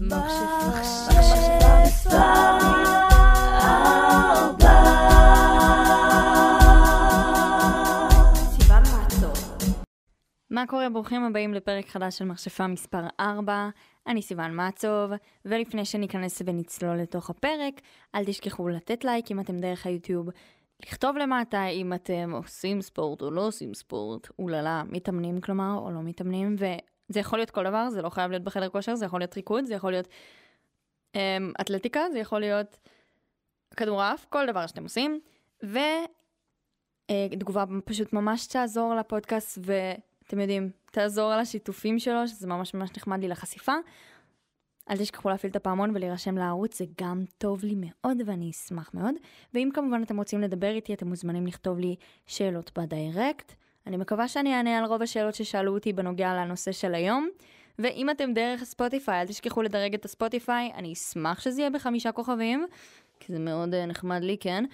מה קורה? ברוכים הבאים לפרק חדש של מכשפה מספר 4. אני סיוון מעצוב, ולפני שניכנס ונצלול לתוך הפרק, אל תשכחו לתת לייק אם אתם דרך היוטיוב, לכתוב למטה אם אתם עושים ספורט או לא עושים ספורט, אוללה, מתאמנים כלומר, או לא מתאמנים, וזה יכול להיות כל דבר, זה לא חייב להיות בחדר כושר, זה יכול להיות ריקוד, זה יכול להיות אמ, אתלטיקה, זה יכול להיות כדורעף, כל דבר שאתם עושים, ותגובה אה, פשוט ממש תעזור לפודקאסט, ואתם יודעים, תעזור על השיתופים שלו, שזה ממש ממש נחמד לי לחשיפה. אל תשכחו להפעיל את הפעמון ולהירשם לערוץ, זה גם טוב לי מאוד ואני אשמח מאוד. ואם כמובן אתם רוצים לדבר איתי, אתם מוזמנים לכתוב לי שאלות בדיירקט. אני מקווה שאני אענה על רוב השאלות ששאלו אותי בנוגע לנושא של היום. ואם אתם דרך ספוטיפיי, אל תשכחו לדרג את הספוטיפיי, אני אשמח שזה יהיה בחמישה כוכבים, כי זה מאוד uh, נחמד לי, כן.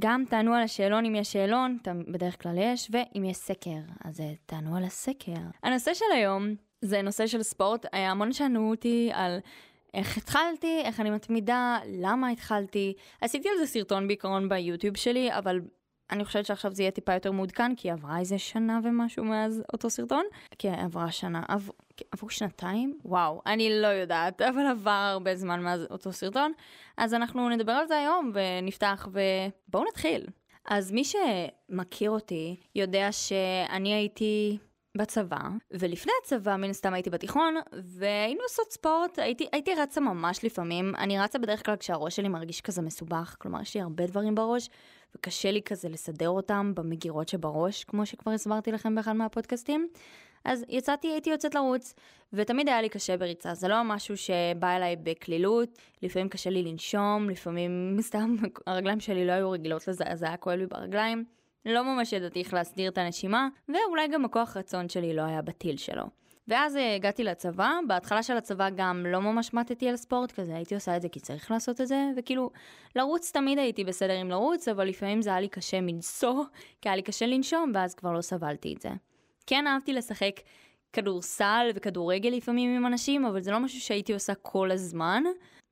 גם תענו על השאלון אם יש שאלון, בדרך כלל יש, ואם יש סקר, אז uh, תענו על הסקר. הנושא של היום זה נושא של ספורט. היה המון שענו אותי על איך התחלתי, איך אני מתמידה, למה התחלתי. עשיתי על זה סרטון בעיקרון ביוטיוב שלי, אבל אני חושבת שעכשיו זה יהיה טיפה יותר מעודכן, כי עברה איזה שנה ומשהו מאז אותו סרטון. כי עברה שנה, עב... עברו שנתיים? וואו, אני לא יודעת, אבל עבר הרבה זמן מאז אותו סרטון. אז אנחנו נדבר על זה היום ונפתח ובואו נתחיל. אז מי שמכיר אותי יודע שאני הייתי בצבא, ולפני הצבא מן הסתם הייתי בתיכון, והיינו עושות ספורט, הייתי, הייתי רצה ממש לפעמים, אני רצה בדרך כלל כשהראש שלי מרגיש כזה מסובך, כלומר יש לי הרבה דברים בראש, וקשה לי כזה לסדר אותם במגירות שבראש, כמו שכבר הסברתי לכם באחד מהפודקאסטים. אז יצאתי, הייתי יוצאת לרוץ, ותמיד היה לי קשה בריצה, זה לא משהו שבא אליי בקלילות, לפעמים קשה לי לנשום, לפעמים סתם הרגליים שלי לא היו רגילות לזה, אז זה היה כואב לי ברגליים. לא ממש ידעתי איך להסדיר את הנשימה, ואולי גם הכוח רצון שלי לא היה בטיל שלו. ואז אה, הגעתי לצבא, בהתחלה של הצבא גם לא ממש מתתי על ספורט, כזה הייתי עושה את זה כי צריך לעשות את זה, וכאילו, לרוץ תמיד הייתי בסדר עם לרוץ, אבל לפעמים זה היה לי קשה מנשוא, כי היה לי קשה לנשום, ואז כבר לא סבלתי את זה. כן אהבתי לשחק כדורסל וכדורגל לפעמים עם אנשים, אבל זה לא משהו שהייתי עושה כל הזמן,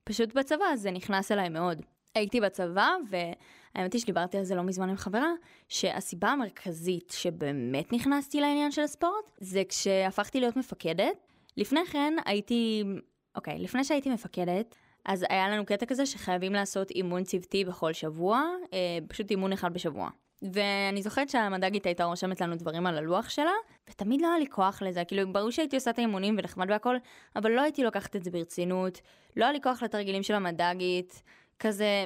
פשוט בצבא זה נכנס אליי מאוד. הייתי בצבא, והאמת היא שדיברתי על זה לא מזמן עם חברה, שהסיבה המרכזית שבאמת נכנסתי לעניין של הספורט, זה כשהפכתי להיות מפקדת. לפני כן הייתי, אוקיי, לפני שהייתי מפקדת, אז היה לנו קטע כזה שחייבים לעשות אימון צוותי בכל שבוע, אה, פשוט אימון אחד בשבוע. ואני זוכרת שהמד"גית הייתה רושמת לנו דברים על הלוח שלה, ותמיד לא היה לי כוח לזה, כאילו ברור שהייתי עושה את האימונים ונחמד והכל, אבל לא הייתי לוקחת את זה ברצינות, לא היה לי כוח לתרגילים של המד"גית, כזה,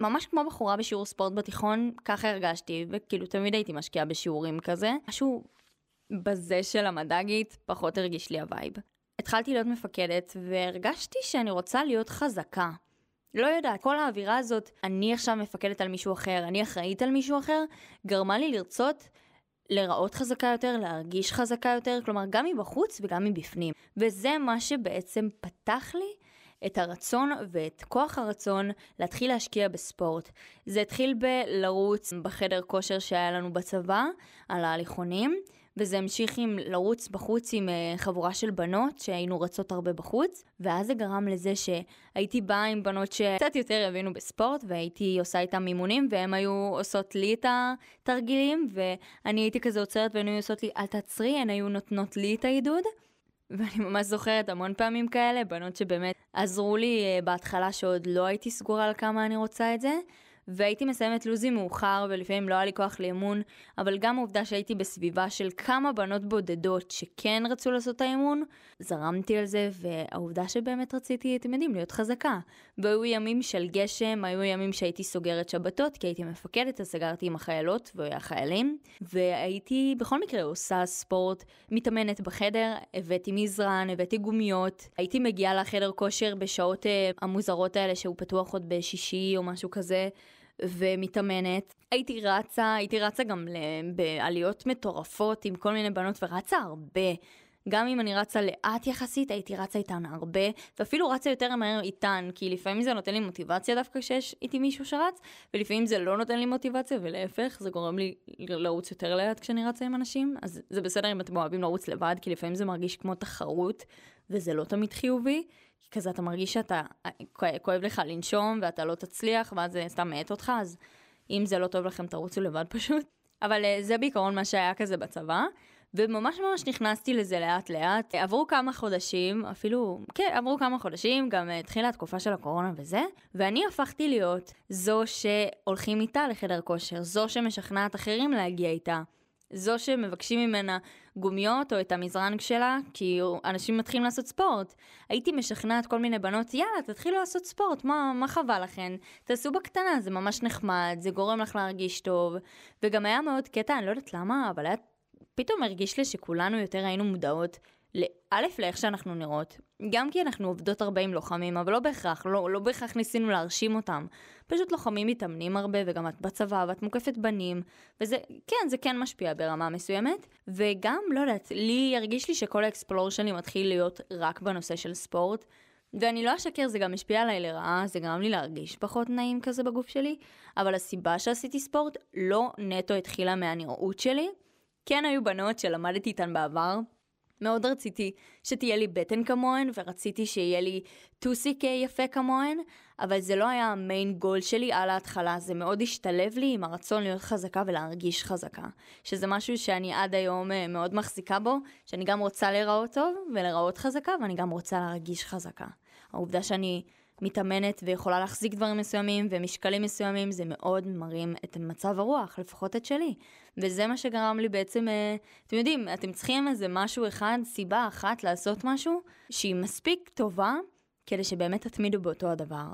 ממש כמו בחורה בשיעור ספורט בתיכון, ככה הרגשתי, וכאילו תמיד הייתי משקיעה בשיעורים כזה. משהו בזה של המד"גית פחות הרגיש לי ה vibe. התחלתי להיות מפקדת, והרגשתי שאני רוצה להיות חזקה. לא יודעת, כל האווירה הזאת, אני עכשיו מפקדת על מישהו אחר, אני אחראית על מישהו אחר, גרמה לי לרצות להיראות חזקה יותר, להרגיש חזקה יותר, כלומר גם מבחוץ וגם מבפנים. וזה מה שבעצם פתח לי את הרצון ואת כוח הרצון להתחיל להשקיע בספורט. זה התחיל בלרוץ בחדר כושר שהיה לנו בצבא, על ההליכונים, וזה המשיך עם לרוץ בחוץ עם uh, חבורה של בנות שהיינו רצות הרבה בחוץ, ואז זה גרם לזה שהייתי באה עם בנות שקצת יותר הבינו בספורט, והייתי עושה איתן מימונים, והן היו עושות לי את התרגילים, ואני הייתי כזה עוצרת והן היו עושות לי אל תעצרי, הן היו נותנות לי את העידוד. ואני ממש זוכרת המון פעמים כאלה, בנות שבאמת עזרו לי אה, בהתחלה שעוד לא הייתי סגורה על כמה אני רוצה את זה, והייתי מסיימת לוזים מאוחר ולפעמים לא היה לי כוח לאימון, אבל גם העובדה שהייתי בסביבה של כמה בנות בודדות שכן רצו לעשות את האימון, זרמתי על זה, והעובדה שבאמת רציתי, אתם יודעים, להיות חזקה. והיו ימים של גשם, היו ימים שהייתי סוגרת שבתות, כי הייתי מפקדת, אז סגרתי עם החיילות והחיילים, והייתי בכל מקרה עושה ספורט, מתאמנת בחדר, הבאתי מזרן, הבאתי גומיות, הייתי מגיעה לחדר כושר בשעות אה, המוזרות האלה שהוא פתוח עוד בשישי או משהו כזה. ומתאמנת. הייתי רצה, הייתי רצה גם בעליות מטורפות עם כל מיני בנות ורצה הרבה. גם אם אני רצה לאט יחסית, הייתי רצה איתן הרבה, ואפילו רצה יותר מהר איתן, כי לפעמים זה נותן לי מוטיבציה דווקא כשיש איתי מישהו שרץ, ולפעמים זה לא נותן לי מוטיבציה, ולהפך, זה גורם לי לרוץ יותר לאט כשאני רצה עם אנשים, אז זה בסדר אם אתם אוהבים לרוץ לבד, כי לפעמים זה מרגיש כמו תחרות, וזה לא תמיד חיובי, כזה אתה מרגיש שאתה, כואב לך לנשום ואתה לא תצליח, ואז זה סתם מאט אותך, אז אם זה לא טוב לכם תרוצו לבד פשוט. אבל אה, זה בעיקרון מה שהיה כזה בצבא. וממש ממש נכנסתי לזה לאט לאט. עברו כמה חודשים, אפילו, כן, עברו כמה חודשים, גם התחילה התקופה של הקורונה וזה, ואני הפכתי להיות זו שהולכים איתה לחדר כושר, זו שמשכנעת אחרים להגיע איתה. זו שמבקשים ממנה גומיות או את המזרנג שלה, כי אנשים מתחילים לעשות ספורט. הייתי משכנעת כל מיני בנות, יאללה, תתחילו לעשות ספורט, מה, מה חבל לכן? תעשו בקטנה, זה ממש נחמד, זה גורם לך להרגיש טוב. וגם היה מאוד קטע, אני לא יודעת למה, אבל היה פתאום הרגיש לי שכולנו יותר היינו מודעות, לאלף לאיך שאנחנו נראות. גם כי אנחנו עובדות הרבה עם לוחמים, אבל לא בהכרח, לא, לא בהכרח ניסינו להרשים אותם. פשוט לוחמים מתאמנים הרבה, וגם את בצבא, ואת מוקפת בנים, וזה, כן, זה כן משפיע ברמה מסוימת. וגם, לא יודעת, לי הרגיש לי שכל האקספלור שלי מתחיל להיות רק בנושא של ספורט. ואני לא אשקר, זה גם השפיע עליי לרעה, זה גרם לי להרגיש פחות נעים כזה בגוף שלי, אבל הסיבה שעשיתי ספורט לא נטו התחילה מהנראות שלי, כן היו בנות שלמדתי איתן בעבר. מאוד רציתי שתהיה לי בטן כמוהן, ורציתי שיהיה לי טוסיק יפה כמוהן, אבל זה לא היה המיין גול שלי על ההתחלה, זה מאוד השתלב לי עם הרצון להיות חזקה ולהרגיש חזקה. שזה משהו שאני עד היום אה, מאוד מחזיקה בו, שאני גם רוצה להיראות טוב ולהיראות חזקה, ואני גם רוצה להרגיש חזקה. העובדה שאני מתאמנת ויכולה להחזיק דברים מסוימים ומשקלים מסוימים, זה מאוד מרים את מצב הרוח, לפחות את שלי. וזה מה שגרם לי בעצם, אה, אתם יודעים, אתם צריכים איזה משהו אחד, סיבה אחת לעשות משהו שהיא מספיק טובה כדי שבאמת תתמידו באותו הדבר.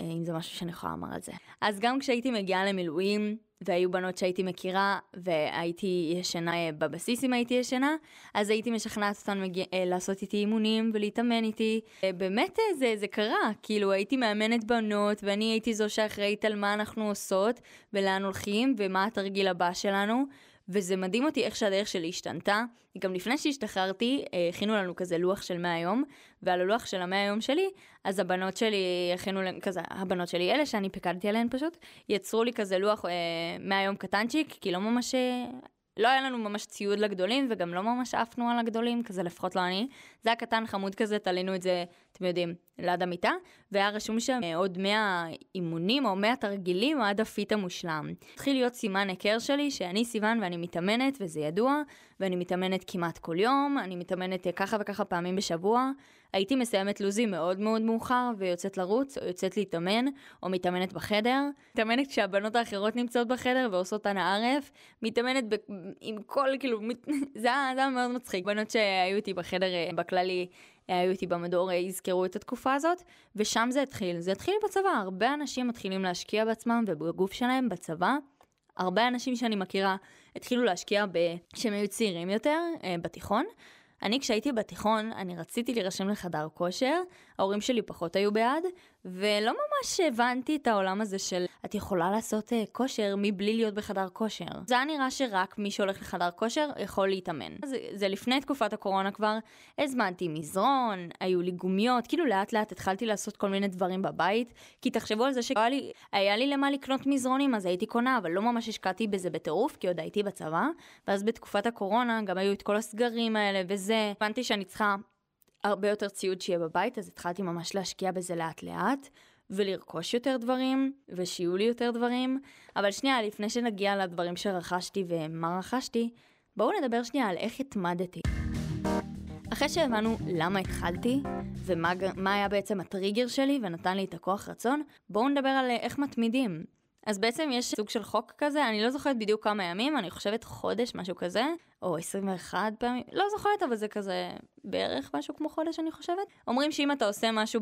אה, אם זה משהו שאני יכולה לומר על זה. אז גם כשהייתי מגיעה למילואים, והיו בנות שהייתי מכירה, והייתי ישנה אה, בבסיס אם הייתי ישנה, אז הייתי משכנעת אותן מגיע, אה, לעשות איתי אימונים ולהתאמן איתי. באמת זה, זה קרה, כאילו הייתי מאמנת בנות, ואני הייתי זו שאחראית על מה אנחנו עושות, ולאן הולכים, ומה התרגיל הבא שלנו. וזה מדהים אותי איך שהדרך שלי השתנתה. גם לפני שהשתחררתי, אה, הכינו לנו כזה לוח של 100 יום, ועל הלוח של המאה יום שלי, אז הבנות שלי הכינו להם, כזה, הבנות שלי, אלה שאני פיקדתי עליהן פשוט, יצרו לי כזה לוח 100 אה, יום קטנצ'יק, כי לא ממש אה, לא היה לנו ממש ציוד לגדולים, וגם לא ממש עפנו על הגדולים, כזה לפחות לא אני. זה היה קטן חמוד כזה, תלינו את זה, אתם יודעים, ליד המיטה, והיה רשום שם אה, עוד 100 אימונים או 100 תרגילים עד הפיט המושלם. התחיל להיות סימן היכר שלי, שאני סיוון ואני מתאמנת, וזה ידוע, ואני מתאמנת כמעט כל יום, אני מתאמנת אה, ככה וככה פעמים בשבוע. הייתי מסיימת לוזי מאוד מאוד מאוחר, ויוצאת לרוץ, או יוצאת להתאמן, או מתאמנת בחדר. מתאמנת כשהבנות האחרות נמצאות בחדר ועושות אנא ערף, מתאמנת ב... עם כל, כאילו, מת... זה היה מאוד מצחיק. בנות שהיו איתי בחדר אה, בכללי, היו איתי במדור, יזכרו את התקופה הזאת, ושם זה התחיל. זה התחיל בצבא, הרבה אנשים מתחילים להשקיע בעצמם ובגוף שלהם בצבא. הרבה אנשים שאני מכירה התחילו להשקיע כשהם היו צעירים יותר, אה, בתיכון. אני כשהייתי בתיכון, אני רציתי להירשם לחדר כושר, ההורים שלי פחות היו בעד, ולא ממש הבנתי את העולם הזה של את יכולה לעשות uh, כושר מבלי להיות בחדר כושר. זה היה נראה שרק מי שהולך לחדר כושר יכול להתאמן. זה, זה לפני תקופת הקורונה כבר, הזמנתי מזרון, היו לי גומיות, כאילו לאט לאט התחלתי לעשות כל מיני דברים בבית, כי תחשבו על זה שהיה לי, לי למה לקנות מזרונים אז הייתי קונה, אבל לא ממש השקעתי בזה בטירוף, כי עוד הייתי בצבא, ואז בתקופת הקורונה גם היו את כל הסגרים האלה וזה, הבנתי שאני צריכה הרבה יותר ציוד שיהיה בבית, אז התחלתי ממש להשקיע בזה לאט לאט, ולרכוש יותר דברים, ושיהיו לי יותר דברים. אבל שנייה, לפני שנגיע לדברים שרכשתי ומה רכשתי, בואו נדבר שנייה על איך התמדתי. אחרי שהבנו למה התחלתי, ומה היה בעצם הטריגר שלי ונתן לי את הכוח רצון, בואו נדבר על איך מתמידים. אז בעצם יש סוג של חוק כזה, אני לא זוכרת בדיוק כמה ימים, אני חושבת חודש, משהו כזה, או 21 פעמים, לא זוכרת, אבל זה כזה בערך משהו כמו חודש, אני חושבת. אומרים שאם אתה עושה משהו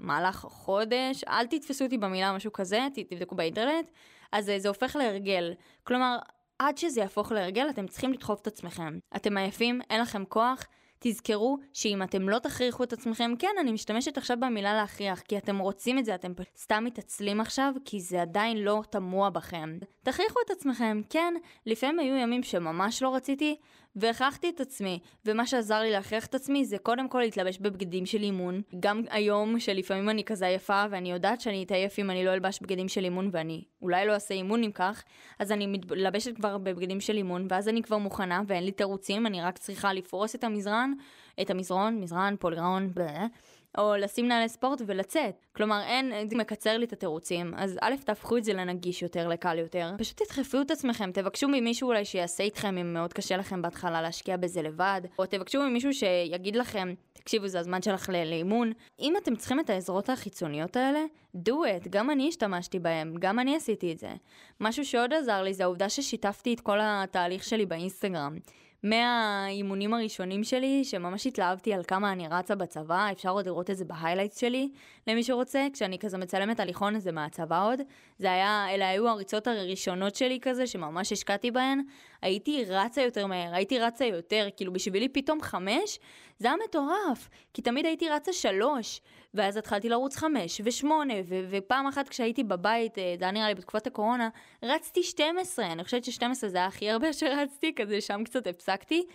במהלך חודש, אל תתפסו אותי במילה משהו כזה, תבדקו באינטרנט, אז זה הופך להרגל. כלומר, עד שזה יהפוך להרגל, אתם צריכים לדחוף את עצמכם. אתם עייפים, אין לכם כוח, תזכרו שאם אתם לא תכריחו את עצמכם, כן, אני משתמשת עכשיו במילה להכריח, כי אתם רוצים את זה, אתם סתם מתעצלים עכשיו, כי זה עדיין לא תמוה בכם. תכריחו את עצמכם, כן, לפעמים היו ימים שממש לא רציתי, והכרחתי את עצמי, ומה שעזר לי להכריח את עצמי זה קודם כל להתלבש בבגדים של אימון. גם היום שלפעמים אני כזה עייפה ואני יודעת שאני אתעייף אם אני לא אלבש בגדים של אימון ואני אולי לא אעשה אימון אם כך, אז אני מתלבשת כבר בבגדים של אימון ואז אני כבר מוכנה ואין לי תירוצים, אני רק צריכה לפרוס את המזרן, את המזרון, מזרן, פולירון, בלה. או לשים נעלי ספורט ולצאת. כלומר, אין, זה מקצר לי את התירוצים. אז א', תהפכו את זה לנגיש יותר, לקל יותר. פשוט תדחפו את עצמכם, תבקשו ממישהו אולי שיעשה איתכם אם מאוד קשה לכם בהתחלה להשקיע בזה לבד, או תבקשו ממישהו שיגיד לכם, תקשיבו, זה הזמן שלך לאימון. אם אתם צריכים את העזרות החיצוניות האלה, do it. גם אני השתמשתי בהם, גם אני עשיתי את זה. משהו שעוד עזר לי זה העובדה ששיתפתי את כל התהליך שלי באינסטגרם. מהאימונים הראשונים שלי, שממש התלהבתי על כמה אני רצה בצבא, אפשר עוד לראות את זה ב highlights שלי, למי שרוצה, כשאני כזה מצלמת הליכון הזה מהצבא עוד. זה היה, אלה היו הריצות הראשונות שלי כזה, שממש השקעתי בהן. הייתי רצה יותר מהר, הייתי רצה יותר, כאילו בשבילי פתאום חמש, זה היה מטורף, כי תמיד הייתי רצה שלוש, ואז התחלתי לרוץ חמש ושמונה, ו- ופעם אחת כשהייתי בבית, אה, זה היה נראה לי בתקופת הקורונה, רצתי 12, אני חושבת ש-12 זה היה הכי הרבה שרצתי, כזה שם קצת הפסקתי.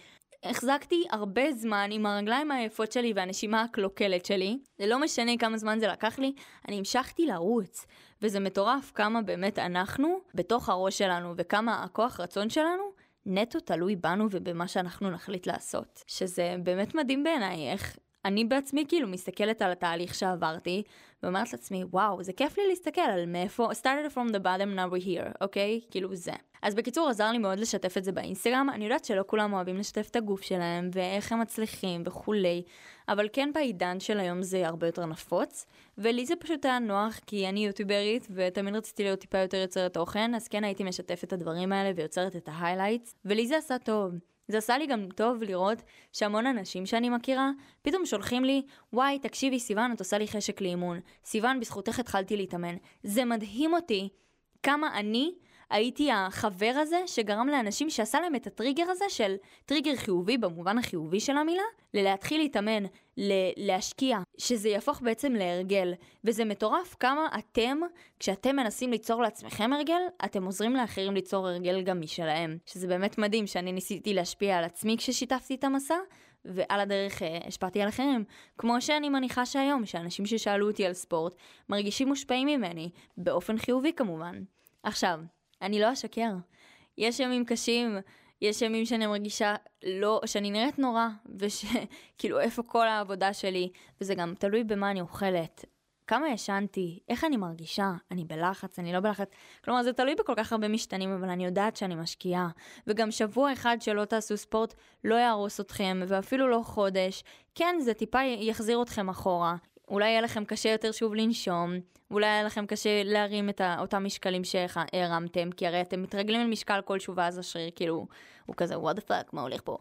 החזקתי הרבה זמן עם הרגליים העייפות שלי והנשימה הקלוקלת שלי, זה לא משנה כמה זמן זה לקח לי, אני המשכתי לרוץ. וזה מטורף כמה באמת אנחנו, בתוך הראש שלנו, וכמה הכוח רצון שלנו, נטו תלוי בנו ובמה שאנחנו נחליט לעשות. שזה באמת מדהים בעיניי, איך אני בעצמי כאילו מסתכלת על התהליך שעברתי, ואומרת לעצמי, וואו, זה כיף לי להסתכל על מאיפה, started from the bottom now we're here, אוקיי? Okay? כאילו זה. אז בקיצור, עזר לי מאוד לשתף את זה באינסטגרם. אני יודעת שלא כולם אוהבים לשתף את הגוף שלהם, ואיך הם מצליחים וכולי, אבל כן בעידן של היום זה הרבה יותר נפוץ, ולי זה פשוט היה נוח, כי אני יוטיוברית, ותמיד רציתי להיות טיפה יותר יוצרת תוכן, אז כן הייתי משתפת את הדברים האלה ויוצרת את ה highlights, ולי זה עשה טוב. זה עשה לי גם טוב לראות שהמון אנשים שאני מכירה, פתאום שולחים לי, וואי, תקשיבי, סיוון, את עושה לי חשק לאימון. סיוון, בזכותך התחלתי להתאמן. זה מדהים אותי כמה אני הייתי החבר הזה שגרם לאנשים שעשה להם את הטריגר הזה של טריגר חיובי במובן החיובי של המילה, ללהתחיל להתאמן, ל- להשקיע, שזה יהפוך בעצם להרגל. וזה מטורף כמה אתם, כשאתם מנסים ליצור לעצמכם הרגל, אתם עוזרים לאחרים ליצור הרגל גם משלהם. שזה באמת מדהים שאני ניסיתי להשפיע על עצמי כששיתפתי את המסע, ועל הדרך אה, השפעתי על אחרים. כמו שאני מניחה שהיום, שאנשים ששאלו אותי על ספורט, מרגישים מושפעים ממני, באופן חיובי כמובן. עכשיו, אני לא אשקר. יש ימים קשים, יש ימים שאני מרגישה לא, שאני נראית נורא, ושכאילו איפה כל העבודה שלי, וזה גם תלוי במה אני אוכלת. כמה ישנתי, איך אני מרגישה, אני בלחץ, אני לא בלחץ. כלומר, זה תלוי בכל כך הרבה משתנים, אבל אני יודעת שאני משקיעה. וגם שבוע אחד שלא תעשו ספורט לא יהרוס אתכם, ואפילו לא חודש. כן, זה טיפה יחזיר אתכם אחורה. אולי יהיה לכם קשה יותר שוב לנשום, אולי יהיה לכם קשה להרים את אותם משקלים שהרמתם, כי הרי אתם מתרגלים למשקל כלשהו ואז השריר כאילו, הוא כזה, what the fuck, מה הולך פה?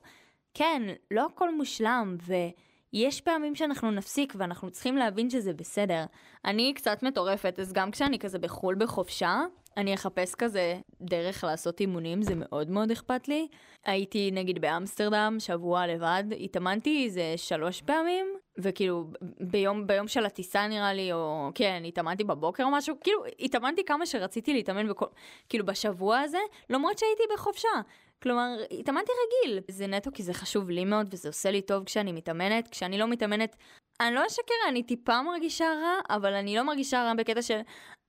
כן, לא הכל מושלם, ויש פעמים שאנחנו נפסיק ואנחנו צריכים להבין שזה בסדר. אני קצת מטורפת, אז גם כשאני כזה בחו"ל בחופשה, אני אחפש כזה דרך לעשות אימונים, זה מאוד מאוד אכפת לי. הייתי נגיד באמסטרדם שבוע לבד, התאמנתי איזה שלוש פעמים, וכאילו ביום, ביום של הטיסה נראה לי, או כן, התאמנתי בבוקר או משהו, כאילו התאמנתי כמה שרציתי להתאמן בכל, כאילו בשבוע הזה, למרות שהייתי בחופשה. כלומר, התאמנתי רגיל. זה נטו כי זה חשוב לי מאוד וזה עושה לי טוב כשאני מתאמנת. כשאני לא מתאמנת, אני לא אשקר, אני טיפה מרגישה רע, אבל אני לא מרגישה רע בקטע של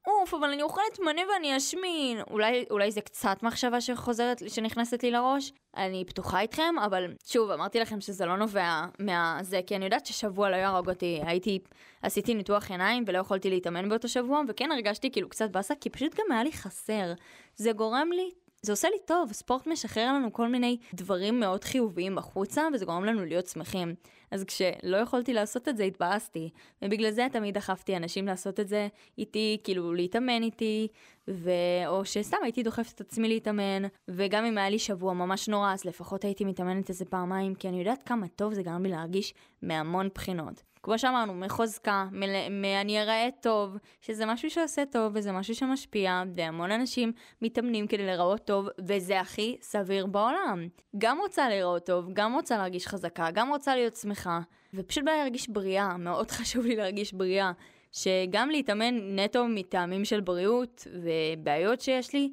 אוף, אבל אני אוכלת מנה ואני אשמין. אולי, אולי זה קצת מחשבה שחוזרת, שנכנסת לי לראש. אני פתוחה איתכם, אבל שוב, אמרתי לכם שזה לא נובע מהזה, כי אני יודעת ששבוע לא יהרוג אותי. הייתי, עשיתי ניתוח עיניים ולא יכולתי להתאמן באותו שבוע, וכן הרגשתי כאילו קצת באסה, כי פשוט גם היה לי חסר. זה גורם לי זה עושה לי טוב, ספורט משחרר לנו כל מיני דברים מאוד חיוביים החוצה, וזה גורם לנו להיות שמחים. אז כשלא יכולתי לעשות את זה, התבאסתי. ובגלל זה תמיד דחפתי אנשים לעשות את זה איתי, כאילו להתאמן איתי, ו... או שסתם הייתי דוחפת את עצמי להתאמן, וגם אם היה לי שבוע ממש נורא, אז לפחות הייתי מתאמנת איזה פעמיים, כי אני יודעת כמה טוב זה גרם לי להרגיש מהמון בחינות. כמו שאמרנו, מחוזקה, מ"אני אראה טוב", שזה משהו שעושה טוב וזה משהו שמשפיע, והמון אנשים מתאמנים כדי להיראות טוב, וזה הכי סביר בעולם. גם רוצה להיראות טוב, גם רוצה להרגיש חזקה, גם רוצה להיות שמחה, ופשוט בא להרגיש בריאה, מאוד חשוב לי להרגיש בריאה. שגם להתאמן נטו מטעמים של בריאות ובעיות שיש לי,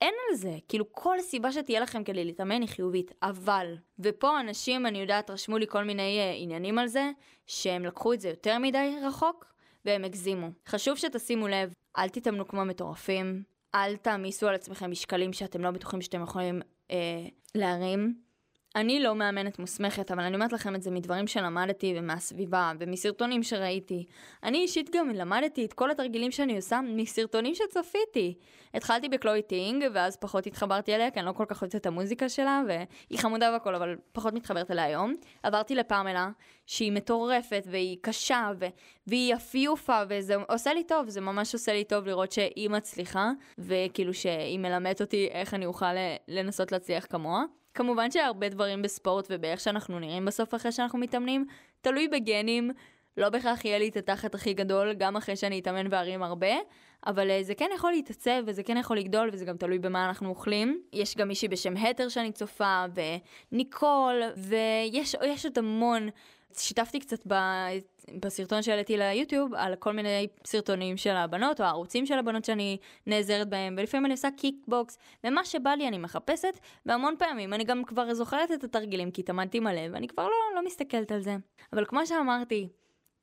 אין על זה. כאילו כל סיבה שתהיה לכם כדי להתאמן היא חיובית, אבל, ופה אנשים, אני יודעת, רשמו לי כל מיני uh, עניינים על זה, שהם לקחו את זה יותר מדי רחוק, והם הגזימו. חשוב שתשימו לב, אל תתאמנו כמו מטורפים, אל תעמיסו על עצמכם משקלים שאתם לא בטוחים שאתם יכולים uh, להרים. אני לא מאמנת מוסמכת, אבל אני אומרת לכם את זה מדברים שלמדתי ומהסביבה ומסרטונים שראיתי. אני אישית גם למדתי את כל התרגילים שאני עושה מסרטונים שצפיתי. התחלתי בקלוי טינג, ואז פחות התחברתי אליה, כי אני לא כל כך אוהבת את המוזיקה שלה, והיא חמודה והכל, אבל פחות מתחברת אליה היום. עברתי לפרמלה, שהיא מטורפת, והיא קשה, ו... והיא יפיופה, וזה עושה לי טוב, זה ממש עושה לי טוב לראות שהיא מצליחה, וכאילו שהיא מלמדת אותי איך אני אוכל לנסות להצליח כמוה. כמובן שהרבה דברים בספורט ובאיך שאנחנו נראים בסוף אחרי שאנחנו מתאמנים, תלוי בגנים, לא בהכרח יהיה לי את התחת הכי גדול, גם אחרי שאני אתאמן וארים הרבה, אבל אה, זה כן יכול להתעצב וזה כן יכול לגדול וזה גם תלוי במה אנחנו אוכלים. יש גם מישהי בשם התר שאני צופה, וניקול, ויש עוד המון. שיתפתי קצת ב... בסרטון שהעליתי ליוטיוב על כל מיני סרטונים של הבנות או הערוצים של הבנות שאני נעזרת בהם ולפעמים אני עושה קיקבוקס ומה שבא לי אני מחפשת והמון פעמים אני גם כבר זוכרת את התרגילים כי התאמנתי מלא ואני כבר לא, לא מסתכלת על זה. אבל כמו שאמרתי,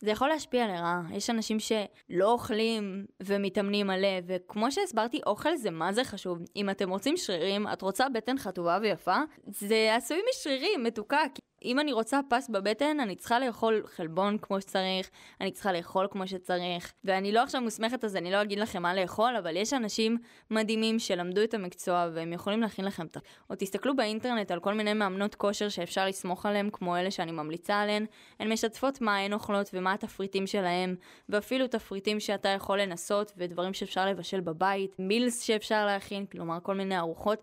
זה יכול להשפיע לרעה. יש אנשים שלא אוכלים ומתאמנים מלא, וכמו שהסברתי, אוכל זה מה זה חשוב. אם אתם רוצים שרירים, את רוצה בטן חטובה ויפה, זה עשוי משרירים, מתוקה. אם אני רוצה פס בבטן, אני צריכה לאכול חלבון כמו שצריך, אני צריכה לאכול כמו שצריך. ואני לא עכשיו מוסמכת אז אני לא אגיד לכם מה לאכול, אבל יש אנשים מדהימים שלמדו את המקצוע והם יכולים להכין לכם את ה... או תסתכלו באינטרנט על כל מיני מאמנות כושר שאפשר לסמוך עליהם, כמו אלה שאני ממליצה עליהן. הן משתפות מה הן אוכלות ומה התפריטים שלהן, ואפילו תפריטים שאתה יכול לנסות ודברים שאפשר לבשל בבית, מילס שאפשר להכין, כלומר כל מיני ארוחות.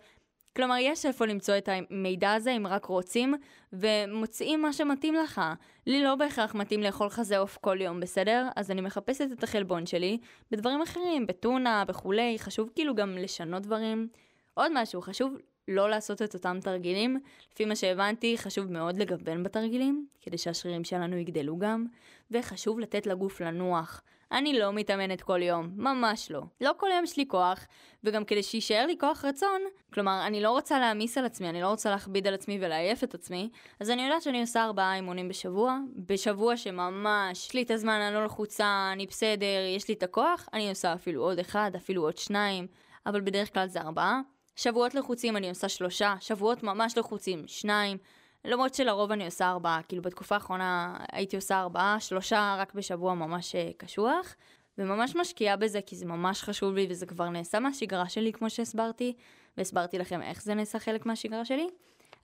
כלומר, יש איפה למצוא את המידע הזה אם רק רוצים, ומוצאים מה שמתאים לך. לי לא בהכרח מתאים לאכול חזה עוף כל יום, בסדר? אז אני מחפשת את החלבון שלי בדברים אחרים, בטונה וכולי, חשוב כאילו גם לשנות דברים. עוד משהו, חשוב לא לעשות את אותם תרגילים. לפי מה שהבנתי, חשוב מאוד לגוון בתרגילים, כדי שהשרירים שלנו יגדלו גם, וחשוב לתת לגוף לנוח. אני לא מתאמנת כל יום, ממש לא. לא כל יום יש לי כוח, וגם כדי שיישאר לי כוח רצון, כלומר, אני לא רוצה להעמיס על עצמי, אני לא רוצה להכביד על עצמי ולעייף את עצמי, אז אני יודעת שאני עושה ארבעה אימונים בשבוע, בשבוע שממש יש לי את הזמן, אני לא לחוצה, אני בסדר, יש לי את הכוח, אני עושה אפילו עוד אחד, אפילו עוד שניים, אבל בדרך כלל זה ארבעה. שבועות לחוצים אני עושה שלושה, שבועות ממש לחוצים, שניים. למרות שלרוב אני עושה ארבעה, כאילו בתקופה האחרונה הייתי עושה ארבעה, שלושה רק בשבוע ממש אה, קשוח, וממש משקיעה בזה כי זה ממש חשוב לי וזה כבר נעשה מהשגרה שלי כמו שהסברתי, והסברתי לכם איך זה נעשה חלק מהשגרה שלי,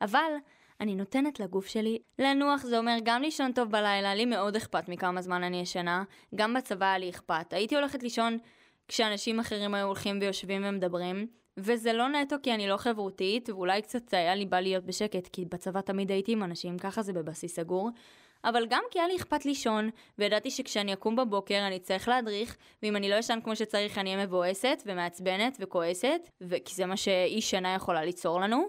אבל אני נותנת לגוף שלי לנוח, זה אומר גם לישון טוב בלילה, לי מאוד אכפת מכמה זמן אני ישנה, גם בצבא היה לי אכפת. הייתי הולכת לישון כשאנשים אחרים היו הולכים ויושבים ומדברים, וזה לא נטו כי אני לא חברותית, ואולי קצת היה לי בא להיות בשקט, כי בצבא תמיד הייתי עם אנשים, ככה זה בבסיס סגור. אבל גם כי היה לי אכפת לישון, וידעתי שכשאני אקום בבוקר אני אצטרך להדריך, ואם אני לא אשן כמו שצריך אני אהיה מבואסת, ומעצבנת, וכועסת, כי זה מה שאי שינה יכולה ליצור לנו.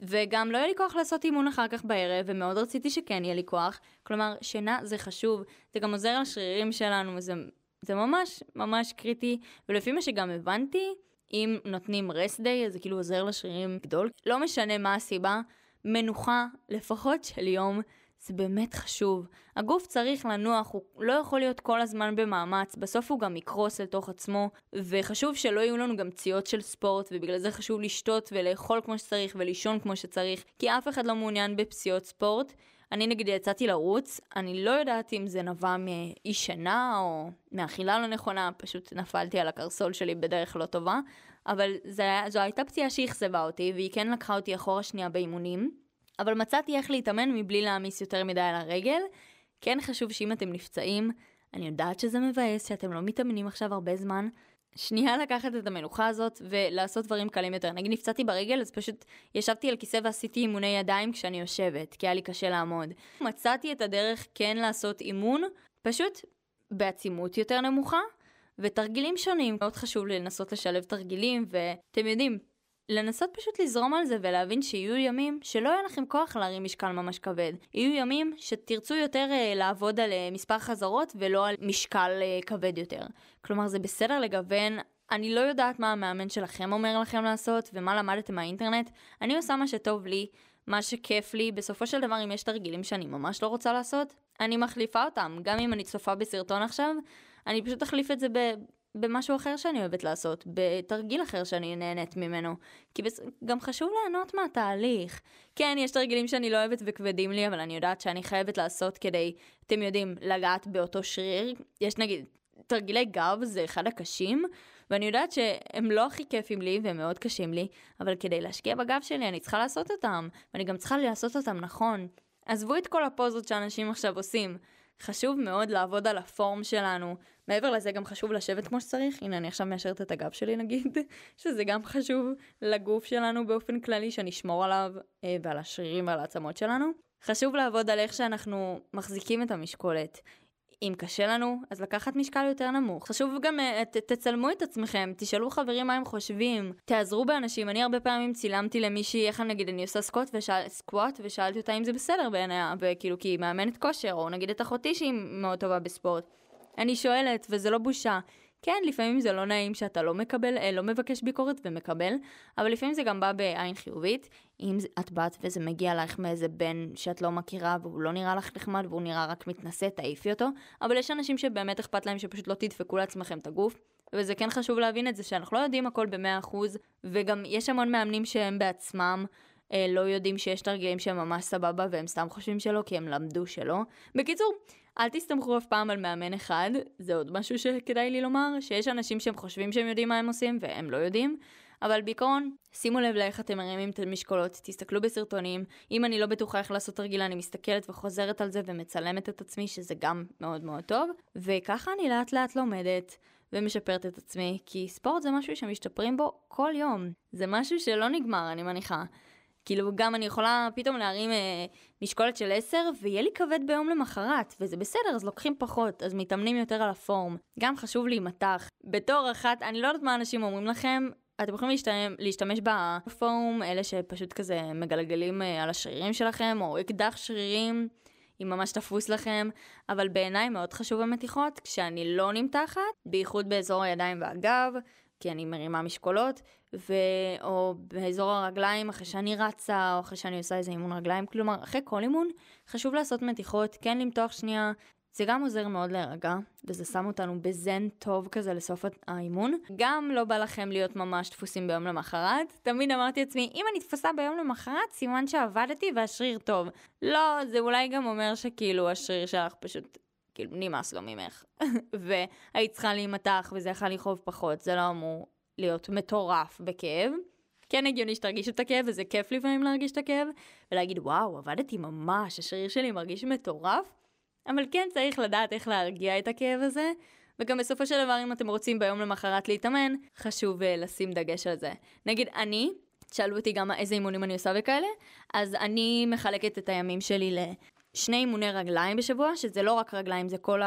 וגם לא יהיה לי כוח לעשות אימון אחר כך בערב, ומאוד רציתי שכן יהיה לי כוח. כלומר, שינה זה חשוב, זה גם עוזר לשרירים שלנו, זה, זה ממש ממש קריטי, ולפי מה שגם הבנתי, אם נותנים רסט דיי, אז זה כאילו עוזר לשרירים גדול. לא משנה מה הסיבה, מנוחה לפחות של יום. זה באמת חשוב. הגוף צריך לנוח, הוא לא יכול להיות כל הזמן במאמץ, בסוף הוא גם יקרוס לתוך עצמו, וחשוב שלא יהיו לנו גם פציעות של ספורט, ובגלל זה חשוב לשתות ולאכול כמו שצריך ולישון כמו שצריך, כי אף אחד לא מעוניין בפציעות ספורט, אני נגיד יצאתי לרוץ, אני לא יודעת אם זה נבע מאי שינה או מאכילה לא נכונה, פשוט נפלתי על הקרסול שלי בדרך לא טובה, אבל זה, זו הייתה פציעה שאכזבה אותי, והיא כן לקחה אותי אחורה שנייה באימונים, אבל מצאתי איך להתאמן מבלי להעמיס יותר מדי על הרגל. כן חשוב שאם אתם נפצעים, אני יודעת שזה מבאס שאתם לא מתאמנים עכשיו הרבה זמן, שנייה לקחת את המנוחה הזאת ולעשות דברים קלים יותר. נגיד נפצעתי ברגל, אז פשוט ישבתי על כיסא ועשיתי אימוני ידיים כשאני יושבת, כי היה לי קשה לעמוד. מצאתי את הדרך כן לעשות אימון, פשוט בעצימות יותר נמוכה, ותרגילים שונים. מאוד חשוב לי לנסות לשלב תרגילים, ואתם יודעים, לנסות פשוט לזרום על זה ולהבין שיהיו ימים שלא יהיה לכם כוח להרים משקל ממש כבד. יהיו ימים שתרצו יותר uh, לעבוד על uh, מספר חזרות ולא על משקל uh, כבד יותר. כלומר זה בסדר לגוון, אני לא יודעת מה המאמן שלכם אומר לכם לעשות ומה למדתם מהאינטרנט, אני עושה מה שטוב לי, מה שכיף לי, בסופו של דבר אם יש תרגילים שאני ממש לא רוצה לעשות, אני מחליפה אותם, גם אם אני צופה בסרטון עכשיו, אני פשוט אחליף את זה ב... במשהו אחר שאני אוהבת לעשות, בתרגיל אחר שאני נהנית ממנו. כי בס... גם חשוב ליהנות מהתהליך. כן, יש תרגילים שאני לא אוהבת וכבדים לי, אבל אני יודעת שאני חייבת לעשות כדי, אתם יודעים, לגעת באותו שריר. יש נגיד, תרגילי גב זה אחד הקשים, ואני יודעת שהם לא הכי כיפים לי והם מאוד קשים לי, אבל כדי להשקיע בגב שלי אני צריכה לעשות אותם, ואני גם צריכה לעשות אותם נכון. עזבו את כל הפוזות שאנשים עכשיו עושים. חשוב מאוד לעבוד על הפורם שלנו. מעבר לזה גם חשוב לשבת כמו שצריך. הנה, אני עכשיו מאשרת את הגב שלי נגיד, שזה גם חשוב לגוף שלנו באופן כללי, שנשמור עליו אה, ועל השרירים ועל העצמות שלנו. חשוב לעבוד על איך שאנחנו מחזיקים את המשקולת. אם קשה לנו, אז לקחת משקל יותר נמוך. חשוב גם, uh, ת, תצלמו את עצמכם, תשאלו חברים מה הם חושבים, תעזרו באנשים. אני הרבה פעמים צילמתי למישהי, איך נגיד אני עושה סקוט ושאל, סקוואט, ושאלתי אותה אם זה בסדר בעיניה, וכאילו כי היא מאמנת כושר, או נגיד את אחותי שהיא מאוד טובה בספורט. אני שואלת, וזה לא בושה. כן, לפעמים זה לא נעים שאתה לא מקבל, אה, לא מבקש ביקורת ומקבל, אבל לפעמים זה גם בא בעין חיובית. אם את באת וזה מגיע לך מאיזה בן שאת לא מכירה והוא לא נראה לך נחמד והוא נראה רק מתנשא, תעיפי אותו. אבל יש אנשים שבאמת אכפת להם שפשוט לא תדפקו לעצמכם את הגוף. וזה כן חשוב להבין את זה, שאנחנו לא יודעים הכל ב-100%, וגם יש המון מאמנים שהם בעצמם אה, לא יודעים שיש תרגילים שהם ממש סבבה והם סתם חושבים שלא, כי הם למדו שלא. בקיצור, אל תסתמכו אף פעם על מאמן אחד, זה עוד משהו שכדאי לי לומר, שיש אנשים שהם חושבים שהם יודעים מה הם עושים והם לא יודעים. אבל בעיקרון, שימו לב לאיך אתם מרימים את המשקולות, תסתכלו בסרטונים. אם אני לא בטוחה איך לעשות תרגילה, אני מסתכלת וחוזרת על זה ומצלמת את עצמי, שזה גם מאוד מאוד טוב. וככה אני לאט לאט לומדת ומשפרת את עצמי, כי ספורט זה משהו שמשתפרים בו כל יום. זה משהו שלא נגמר, אני מניחה. כאילו גם אני יכולה פתאום להרים אה, משקולת של 10 ויהיה לי כבד ביום למחרת, וזה בסדר, אז לוקחים פחות, אז מתאמנים יותר על הפורם. גם חשוב להימתח. בתור אחת, אני לא יודעת מה אנשים אומרים לכם, אתם יכולים להשתמש, להשתמש בפורום, אלה שפשוט כזה מגלגלים אה, על השרירים שלכם, או אקדח שרירים, אם ממש תפוס לכם, אבל בעיניי מאוד חשוב המתיחות, כשאני לא נמתחת, בייחוד באזור הידיים והגב, כי אני מרימה משקולות, ו... או באזור הרגליים אחרי שאני רצה, או אחרי שאני עושה איזה אימון רגליים, כלומר, אחרי כל אימון, חשוב לעשות מתיחות, כן למתוח שנייה, זה גם עוזר מאוד להירגע, וזה שם אותנו בזן טוב כזה לסוף האימון. גם לא בא לכם להיות ממש דפוסים ביום למחרת. תמיד אמרתי לעצמי, אם אני תפסה ביום למחרת, סימן שעבדתי והשריר טוב. לא, זה אולי גם אומר שכאילו השריר שלך פשוט כאילו נמאס לו ממך. והיית צריכה להימתח וזה יכול לכאוב פחות, זה לא אמור להיות מטורף בכאב. כן הגיוני שתרגיש את הכאב, וזה כיף לפעמים להרגיש את הכאב, ולהגיד וואו, עבדתי ממש, השריר שלי מרגיש מטורף. אבל כן צריך לדעת איך להרגיע את הכאב הזה, וגם בסופו של דבר אם אתם רוצים ביום למחרת להתאמן, חשוב uh, לשים דגש על זה. נגיד אני, שאלו אותי גם איזה אימונים אני עושה וכאלה, אז אני מחלקת את הימים שלי לשני אימוני רגליים בשבוע, שזה לא רק רגליים, זה כל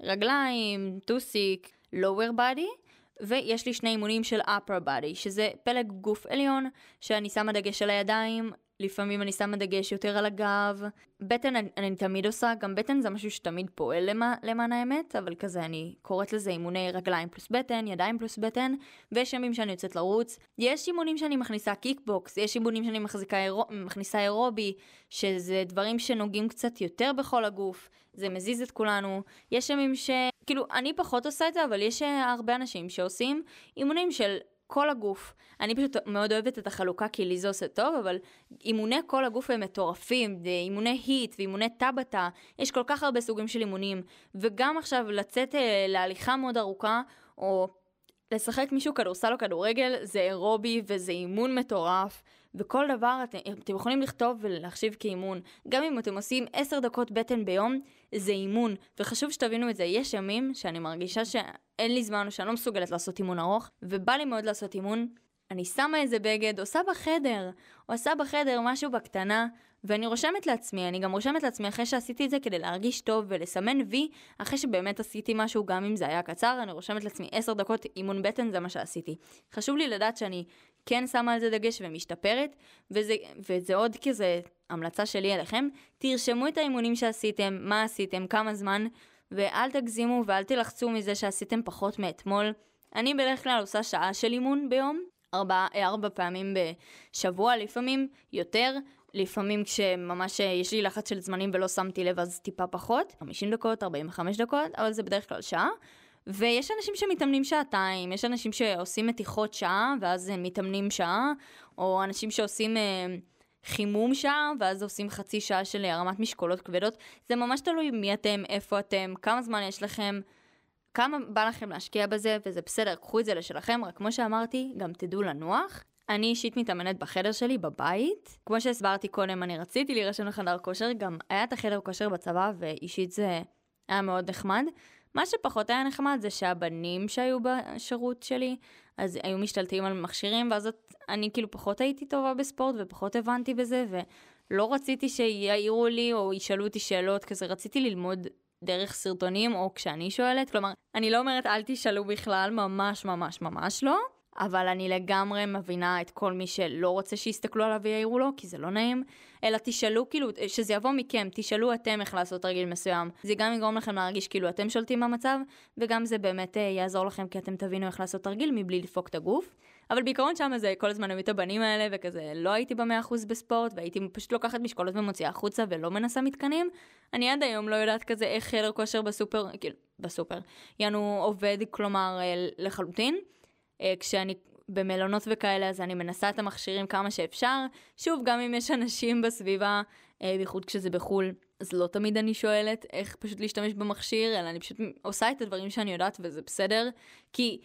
הרגליים, טוסיק, lower body, ויש לי שני אימונים של upper body, שזה פלג גוף עליון, שאני שמה דגש על הידיים, לפעמים אני שמה דגש יותר על הגב. בטן אני, אני תמיד עושה, גם בטן זה משהו שתמיד פועל למע, למען האמת, אבל כזה אני קוראת לזה אימוני רגליים פלוס בטן, ידיים פלוס בטן, ויש ימים שאני יוצאת לרוץ. יש אימונים שאני מכניסה קיקבוקס, יש אימונים שאני אירו, מכניסה אירובי, שזה דברים שנוגעים קצת יותר בכל הגוף, זה מזיז את כולנו. יש ימים ש... כאילו, אני פחות עושה את זה, אבל יש אה, הרבה אנשים שעושים אימונים של כל הגוף. אני פשוט מאוד אוהבת את החלוקה כי לי זה עושה טוב, אבל אימוני כל הגוף הם מטורפים, אימוני היט ואימוני טבטה, יש כל כך הרבה סוגים של אימונים, וגם עכשיו לצאת אה, להליכה מאוד ארוכה, או לשחק מישהו כדורסל או כדורגל, זה אירובי וזה אימון מטורף. וכל דבר אתם, אתם יכולים לכתוב ולהחשיב כאימון. גם אם אתם עושים 10 דקות בטן ביום, זה אימון. וחשוב שתבינו את זה, יש ימים שאני מרגישה שאין לי זמן או שאני לא מסוגלת לעשות אימון ארוך, ובא לי מאוד לעשות אימון. אני שמה איזה בגד, עושה בחדר, עושה בחדר משהו בקטנה, ואני רושמת לעצמי, אני גם רושמת לעצמי אחרי שעשיתי את זה כדי להרגיש טוב ולסמן וי, אחרי שבאמת עשיתי משהו, גם אם זה היה קצר, אני רושמת לעצמי 10 דקות אימון בטן, זה מה שעשיתי. חשוב לי לדעת שאני כן שמה על זה דגש ומשתפרת, וזה, וזה עוד כזה המלצה שלי אליכם, תרשמו את האימונים שעשיתם, מה עשיתם, כמה זמן, ואל תגזימו ואל תלחצו מזה שעשיתם פחות מאתמול. אני בדרך כלל עושה שעה של אימון ביום, ארבע, ארבע פעמים בשבוע, לפעמים יותר, לפעמים כשממש יש לי לחץ של זמנים ולא שמתי לב אז טיפה פחות, 50 דקות, 45 דקות, אבל זה בדרך כלל שעה. ויש אנשים שמתאמנים שעתיים, יש אנשים שעושים מתיחות שעה, ואז הם מתאמנים שעה, או אנשים שעושים אה, חימום שעה, ואז עושים חצי שעה של הרמת משקולות כבדות. זה ממש תלוי מי אתם, איפה אתם, כמה זמן יש לכם, כמה בא לכם להשקיע בזה, וזה בסדר, קחו את זה לשלכם, רק כמו שאמרתי, גם תדעו לנוח. אני אישית מתאמנת בחדר שלי בבית. כמו שהסברתי קודם, אני רציתי להירשם לחדר כושר, גם היה את החדר כושר בצבא, ואישית זה היה מאוד נחמד. מה שפחות היה נחמד זה שהבנים שהיו בשירות שלי, אז היו משתלטים על מכשירים, ואז אני כאילו פחות הייתי טובה בספורט ופחות הבנתי בזה, ולא רציתי שיעירו לי או ישאלו אותי שאלות כזה, רציתי ללמוד דרך סרטונים או כשאני שואלת, כלומר, אני לא אומרת אל תשאלו בכלל, ממש ממש ממש לא. אבל אני לגמרי מבינה את כל מי שלא רוצה שיסתכלו עליו ויעירו לו, כי זה לא נעים, אלא תשאלו, כאילו, שזה יבוא מכם, תשאלו אתם איך לעשות תרגיל מסוים. זה גם יגרום לכם להרגיש כאילו אתם שולטים במצב, וגם זה באמת uh, יעזור לכם כי אתם תבינו איך לעשות תרגיל מבלי לדפוק את הגוף. אבל בעיקרון שם זה כל הזמן היו את הבנים האלה, וכזה לא הייתי במאה אחוז בספורט, והייתי פשוט לוקחת משקולות ומוציאה החוצה ולא מנסה מתקנים. אני עד היום לא יודעת כזה איך חדר כושר בסופר, כאילו, בסופר, יענו עובד, כלומר, אה, לחלוטין. אה, כשאני במלונות וכאלה, אז אני מנסה את המכשירים כמה שאפשר. שוב, גם אם יש אנשים בסביבה, אה, בייחוד כשזה בחו"ל, אז לא תמיד אני שואלת איך פשוט להשתמש במכשיר, אלא אני פשוט עושה את הדברים שאני יודעת וזה בסדר. כי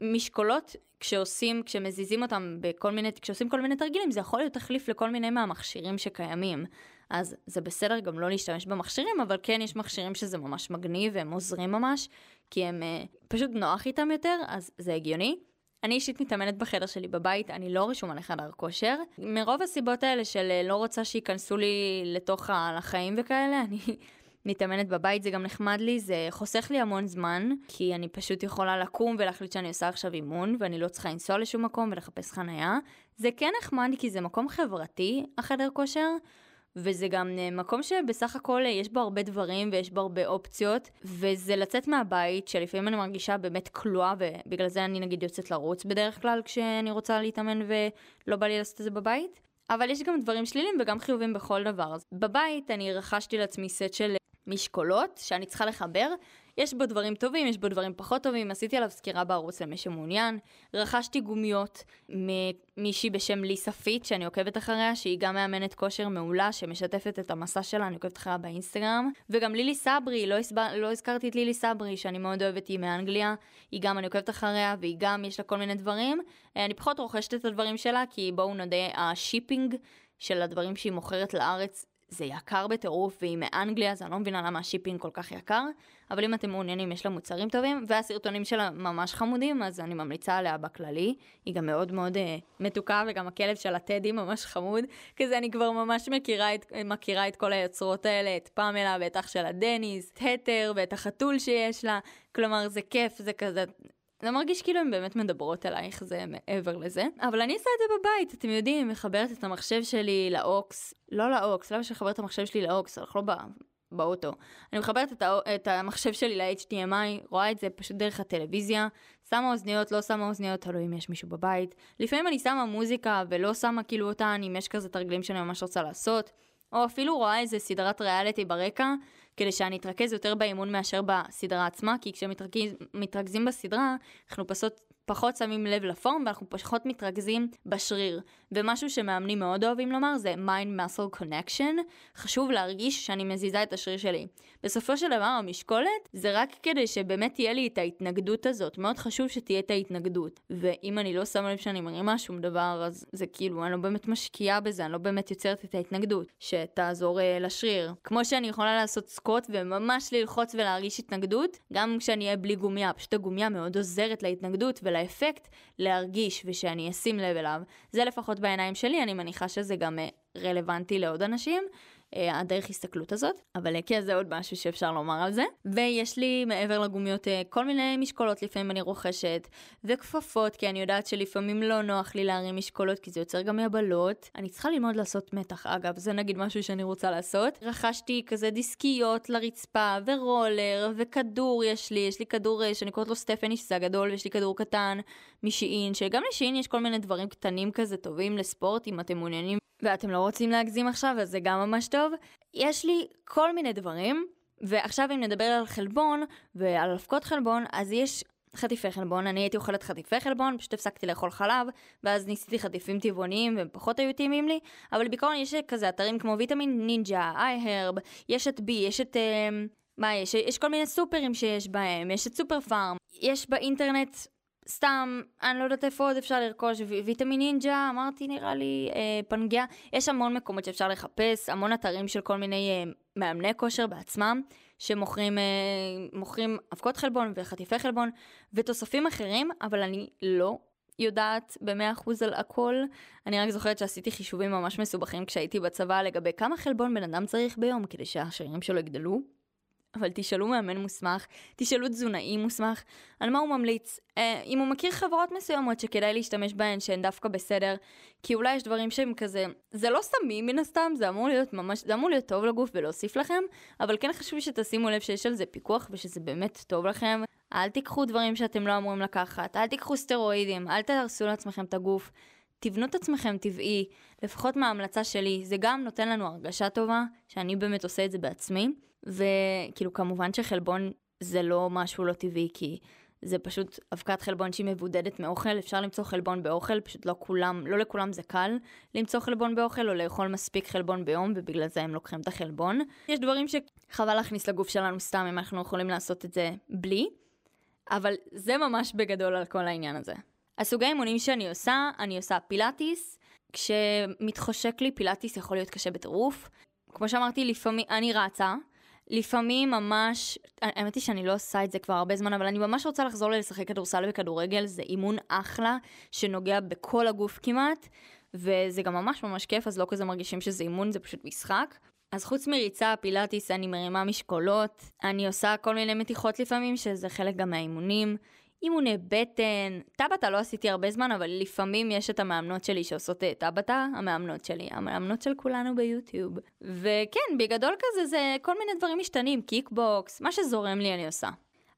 משקולות, כשעושים, כשמזיזים אותם בכל מיני, כשעושים כל מיני תרגילים, זה יכול להיות תחליף לכל מיני מהמכשירים שקיימים. אז זה בסדר גם לא להשתמש במכשירים, אבל כן יש מכשירים שזה ממש מגניב והם עוזרים ממש, כי הם uh, פשוט נוח איתם יותר, אז זה הגיוני. אני אישית מתאמנת בחדר שלי בבית, אני לא רשומה לחדר כושר. מרוב הסיבות האלה של אה, לא רוצה שייכנסו לי לתוך החיים וכאלה, אני מתאמנת בבית, זה גם נחמד לי, זה חוסך לי המון זמן, כי אני פשוט יכולה לקום ולהחליט שאני עושה עכשיו אימון, ואני לא צריכה לנסוע לשום מקום ולחפש חנייה. זה כן נחמד כי זה מקום חברתי, החדר כושר. וזה גם אה, מקום שבסך הכל אה, יש בו הרבה דברים ויש בו הרבה אופציות, וזה לצאת מהבית, שלפעמים אני מרגישה באמת כלואה, ובגלל זה אני נגיד יוצאת לרוץ בדרך כלל כשאני רוצה להתאמן ולא בא לי לעשות את זה בבית. אבל יש גם דברים שליליים וגם חיובים בכל דבר. בבית אני רכשתי לעצמי סט של משקולות שאני צריכה לחבר, יש בו דברים טובים, יש בו דברים פחות טובים, עשיתי עליו סקירה בערוץ למי שמעוניין. רכשתי גומיות ממישהי בשם ליסה פיט, שאני עוקבת אחריה, שהיא גם מאמנת כושר מעולה, שמשתפת את המסע שלה, אני עוקבת אחריה באינסטגרם. וגם לילי סברי, לא, הסב... לא הזכרתי את לילי סברי, שאני מאוד אוהבת, היא מאנגליה. היא גם, אני עוקבת אחריה, והיא גם, יש לה כל מיני דברים. אני פחות רוכשת את הדברים שלה, כי בואו נודה, ה shipping של הדברים שהיא מוכרת לארץ זה יקר בטירוף, והיא מאנגליה, אז אני לא מבינה למה ה shipping כל כך יקר, אבל אם אתם מעוניינים, יש לה מוצרים טובים, והסרטונים שלה ממש חמודים, אז אני ממליצה עליה בכללי. היא גם מאוד מאוד uh, מתוקה, וגם הכלב של הטדי ממש חמוד, כזה אני כבר ממש מכירה את, מכירה את כל היוצרות האלה, את פמלה ואת אח שלה דניס, את התר ואת החתול שיש לה, כלומר זה כיף, זה כזה זה מרגיש כאילו הן באמת מדברות אלייך, זה מעבר לזה. אבל אני עושה את זה בבית, אתם יודעים, מחברת את המחשב שלי לאוקס, לא לאוקס, למה שאני את המחשב שלי לאוקס? אנחנו לא באוטו. אני מחברת את, הא... את המחשב שלי ל-HDMI, רואה את זה פשוט דרך הטלוויזיה, שמה אוזניות, לא שמה אוזניות, תלוי אם יש מישהו בבית. לפעמים אני שמה מוזיקה ולא שמה כאילו אותן, אם יש כזה תרגלים שאני ממש רוצה לעשות. או אפילו רואה איזה סדרת ריאליטי ברקע, כדי שאני אתרכז יותר באימון מאשר בסדרה עצמה, כי כשמתרכזים בסדרה, אנחנו פשוט פחות שמים לב לפורם ואנחנו פחות מתרכזים בשריר. ומשהו שמאמנים מאוד אוהבים לומר זה mind muscle connection, חשוב להרגיש שאני מזיזה את השריר שלי. בסופו של דבר המשקולת זה רק כדי שבאמת תהיה לי את ההתנגדות הזאת, מאוד חשוב שתהיה את ההתנגדות. ואם אני לא שמה לב שאני מרימה שום דבר, אז זה כאילו, אני לא באמת משקיעה בזה, אני לא באמת יוצרת את ההתנגדות, שתעזור uh, לשריר. כמו שאני יכולה לעשות סקוט וממש ללחוץ ולהרגיש התנגדות, גם כשאני אהיה בלי גומיה, פשוט הגומיה מאוד עוזרת להתנגדות ול... האפקט להרגיש ושאני אשים לב אליו. זה לפחות בעיניים שלי, אני מניחה שזה גם אה, רלוונטי לעוד אנשים. אה, הדרך הסתכלות הזאת, אבל אה, כן זה עוד משהו שאפשר לומר על זה. ויש לי מעבר לגומיות אה, כל מיני משקולות לפעמים אני רוכשת, וכפפות, כי אני יודעת שלפעמים לא נוח לי להרים משקולות, כי זה יוצר גם יבלות. אני צריכה ללמוד לעשות מתח, אגב, זה נגיד משהו שאני רוצה לעשות. רכשתי כזה דיסקיות לרצפה, ורולר, וכדור יש לי, יש לי כדור שאני קוראת לו סטפני, שזה הגדול, ויש לי כדור קטן משיעין, שגם לשיעין יש כל מיני דברים קטנים כזה טובים לספורט, אם אתם מעוניינים ואתם לא רוצים להגזים עכשיו, אז זה גם ממש טוב. יש לי כל מיני דברים, ועכשיו אם נדבר על חלבון ועל אבקות חלבון, אז יש חטיפי חלבון, אני הייתי אוכלת חטיפי חלבון, פשוט הפסקתי לאכול חלב, ואז ניסיתי חטיפים טבעוניים והם פחות היו טעימים לי, אבל בעיקרון יש כזה אתרים כמו ויטמין נינג'ה, איי-הרב, יש את בי, יש את... אה, מה יש? יש כל מיני סופרים שיש בהם, יש את סופר פארם, יש באינטרנט סתם, אני לא יודעת איפה עוד אפשר לרכוש, ויטמין נינג'ה, אמרתי נראה לי, אה, פנגיה, יש המון מקומות שאפשר לחפש, המון אתרים של כל מיני אה, מאמני כושר בעצמם, שמוכרים אה, אבקות חלבון וחטיפי חלבון ותוספים אחרים, אבל אני לא יודעת ב-100% על הכל. אני רק זוכרת שעשיתי חישובים ממש מסובכים כשהייתי בצבא לגבי כמה חלבון בן אדם צריך ביום כדי שהשרירים שלו יגדלו. אבל תשאלו מאמן מוסמך, תשאלו תזונאי מוסמך, על מה הוא ממליץ. אה, אם הוא מכיר חברות מסוימות שכדאי להשתמש בהן שהן דווקא בסדר, כי אולי יש דברים שהם כזה, זה לא סמים מן הסתם, זה אמור להיות ממש, זה אמור להיות טוב לגוף ולהוסיף לכם, אבל כן חשוב שתשימו לב שיש על זה פיקוח ושזה באמת טוב לכם. אל תיקחו דברים שאתם לא אמורים לקחת, אל תיקחו סטרואידים, אל תהרסו לעצמכם את הגוף. תבנו את עצמכם טבעי, לפחות מההמלצה שלי, זה גם נותן לנו הרגשה טובה, שאני באמת עושה את זה בעצמי. וכאילו כמובן שחלבון זה לא משהו לא טבעי, כי זה פשוט אבקת חלבון שהיא מבודדת מאוכל, אפשר למצוא חלבון באוכל, פשוט לא כולם, לא לכולם זה קל למצוא חלבון באוכל או לאכול מספיק חלבון ביום, ובגלל זה הם לוקחים את החלבון. יש דברים שחבל להכניס לגוף שלנו סתם אם אנחנו יכולים לעשות את זה בלי, אבל זה ממש בגדול על כל העניין הזה. הסוגי אימונים שאני עושה, אני עושה פילאטיס, כשמתחושק לי פילאטיס יכול להיות קשה בטירוף. כמו שאמרתי, לפעמים אני רצה, לפעמים ממש, האמת היא שאני לא עושה את זה כבר הרבה זמן, אבל אני ממש רוצה לחזור לשחק כדורסל וכדורגל, זה אימון אחלה, שנוגע בכל הגוף כמעט, וזה גם ממש ממש כיף, אז לא כזה מרגישים שזה אימון, זה פשוט משחק. אז חוץ מריצה, פילאטיס, אני מרימה משקולות, אני עושה כל מיני מתיחות לפעמים, שזה חלק גם מהאימונים. אימוני בטן, טבתה לא עשיתי הרבה זמן, אבל לפעמים יש את המאמנות שלי שעושות אה, טבתה, המאמנות שלי, המאמנות של כולנו ביוטיוב. וכן, בגדול כזה זה כל מיני דברים משתנים, קיקבוקס, מה שזורם לי אני עושה.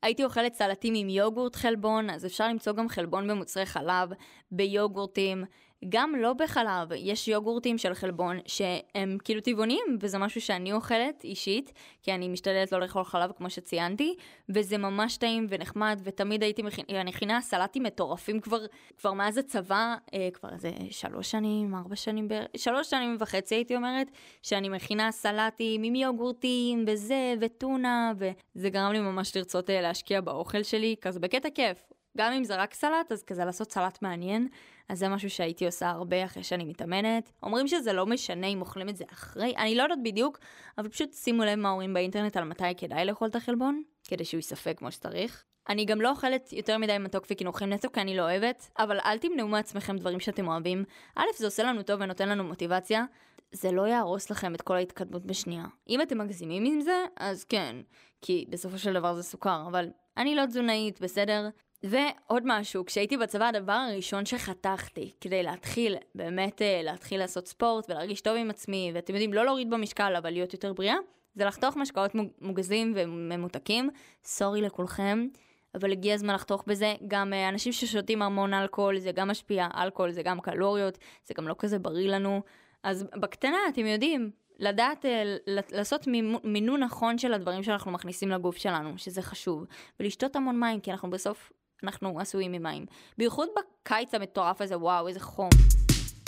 הייתי אוכלת סלטים עם יוגורט חלבון, אז אפשר למצוא גם חלבון במוצרי חלב, ביוגורטים. גם לא בחלב, יש יוגורטים של חלבון שהם כאילו טבעוניים, וזה משהו שאני אוכלת אישית, כי אני משתדלת לא לאכול חלב כמו שציינתי, וזה ממש טעים ונחמד, ותמיד הייתי מכינה, מכינה סלטים מטורפים כבר, כבר מאז הצבא, אה, כבר איזה שלוש שנים, ארבע שנים, ב... שלוש שנים וחצי הייתי אומרת, שאני מכינה סלטים עם יוגורטים וזה, וטונה, וזה גרם לי ממש לרצות אה, להשקיע באוכל שלי, כזה בקטע כיף. גם אם זה רק סלט, אז כזה לעשות סלט מעניין. אז זה משהו שהייתי עושה הרבה אחרי שאני מתאמנת. אומרים שזה לא משנה אם אוכלים את זה אחרי, אני לא יודעת בדיוק, אבל פשוט שימו לב מה אומרים באינטרנט על מתי כדאי לאכול את החלבון, כדי שהוא ייספק כמו שצריך. אני גם לא אוכלת יותר מדי מתוק וקינוחים נטו כי אני לא אוהבת, אבל אל תמנעו מעצמכם דברים שאתם אוהבים. א', זה עושה לנו טוב ונותן לנו מוטיבציה. זה לא יהרוס לכם את כל ההתקדמות בשנייה. אם אתם מגזימים עם זה, אז כן, כי בסופו של דבר זה סוכר, אבל אני לא תזונאית, בסדר? ועוד משהו, כשהייתי בצבא הדבר הראשון שחתכתי כדי להתחיל, באמת אה, להתחיל לעשות ספורט ולהרגיש טוב עם עצמי, ואתם יודעים, לא להוריד במשקל אבל להיות יותר בריאה, זה לחתוך משקאות מוגזים וממותקים, סורי לכולכם, אבל הגיע הזמן לחתוך בזה, גם אה, אנשים ששותים המון אלכוהול, זה גם משפיע, אלכוהול זה גם קלוריות, זה גם לא כזה בריא לנו, אז בקטנה, אתם יודעים, לדעת אה, לעשות מינון נכון של הדברים שאנחנו מכניסים לגוף שלנו, שזה חשוב, ולשתות המון מים, כי אנחנו בסוף אנחנו עשויים ממים. בייחוד בקיץ המטורף הזה, וואו, איזה חום.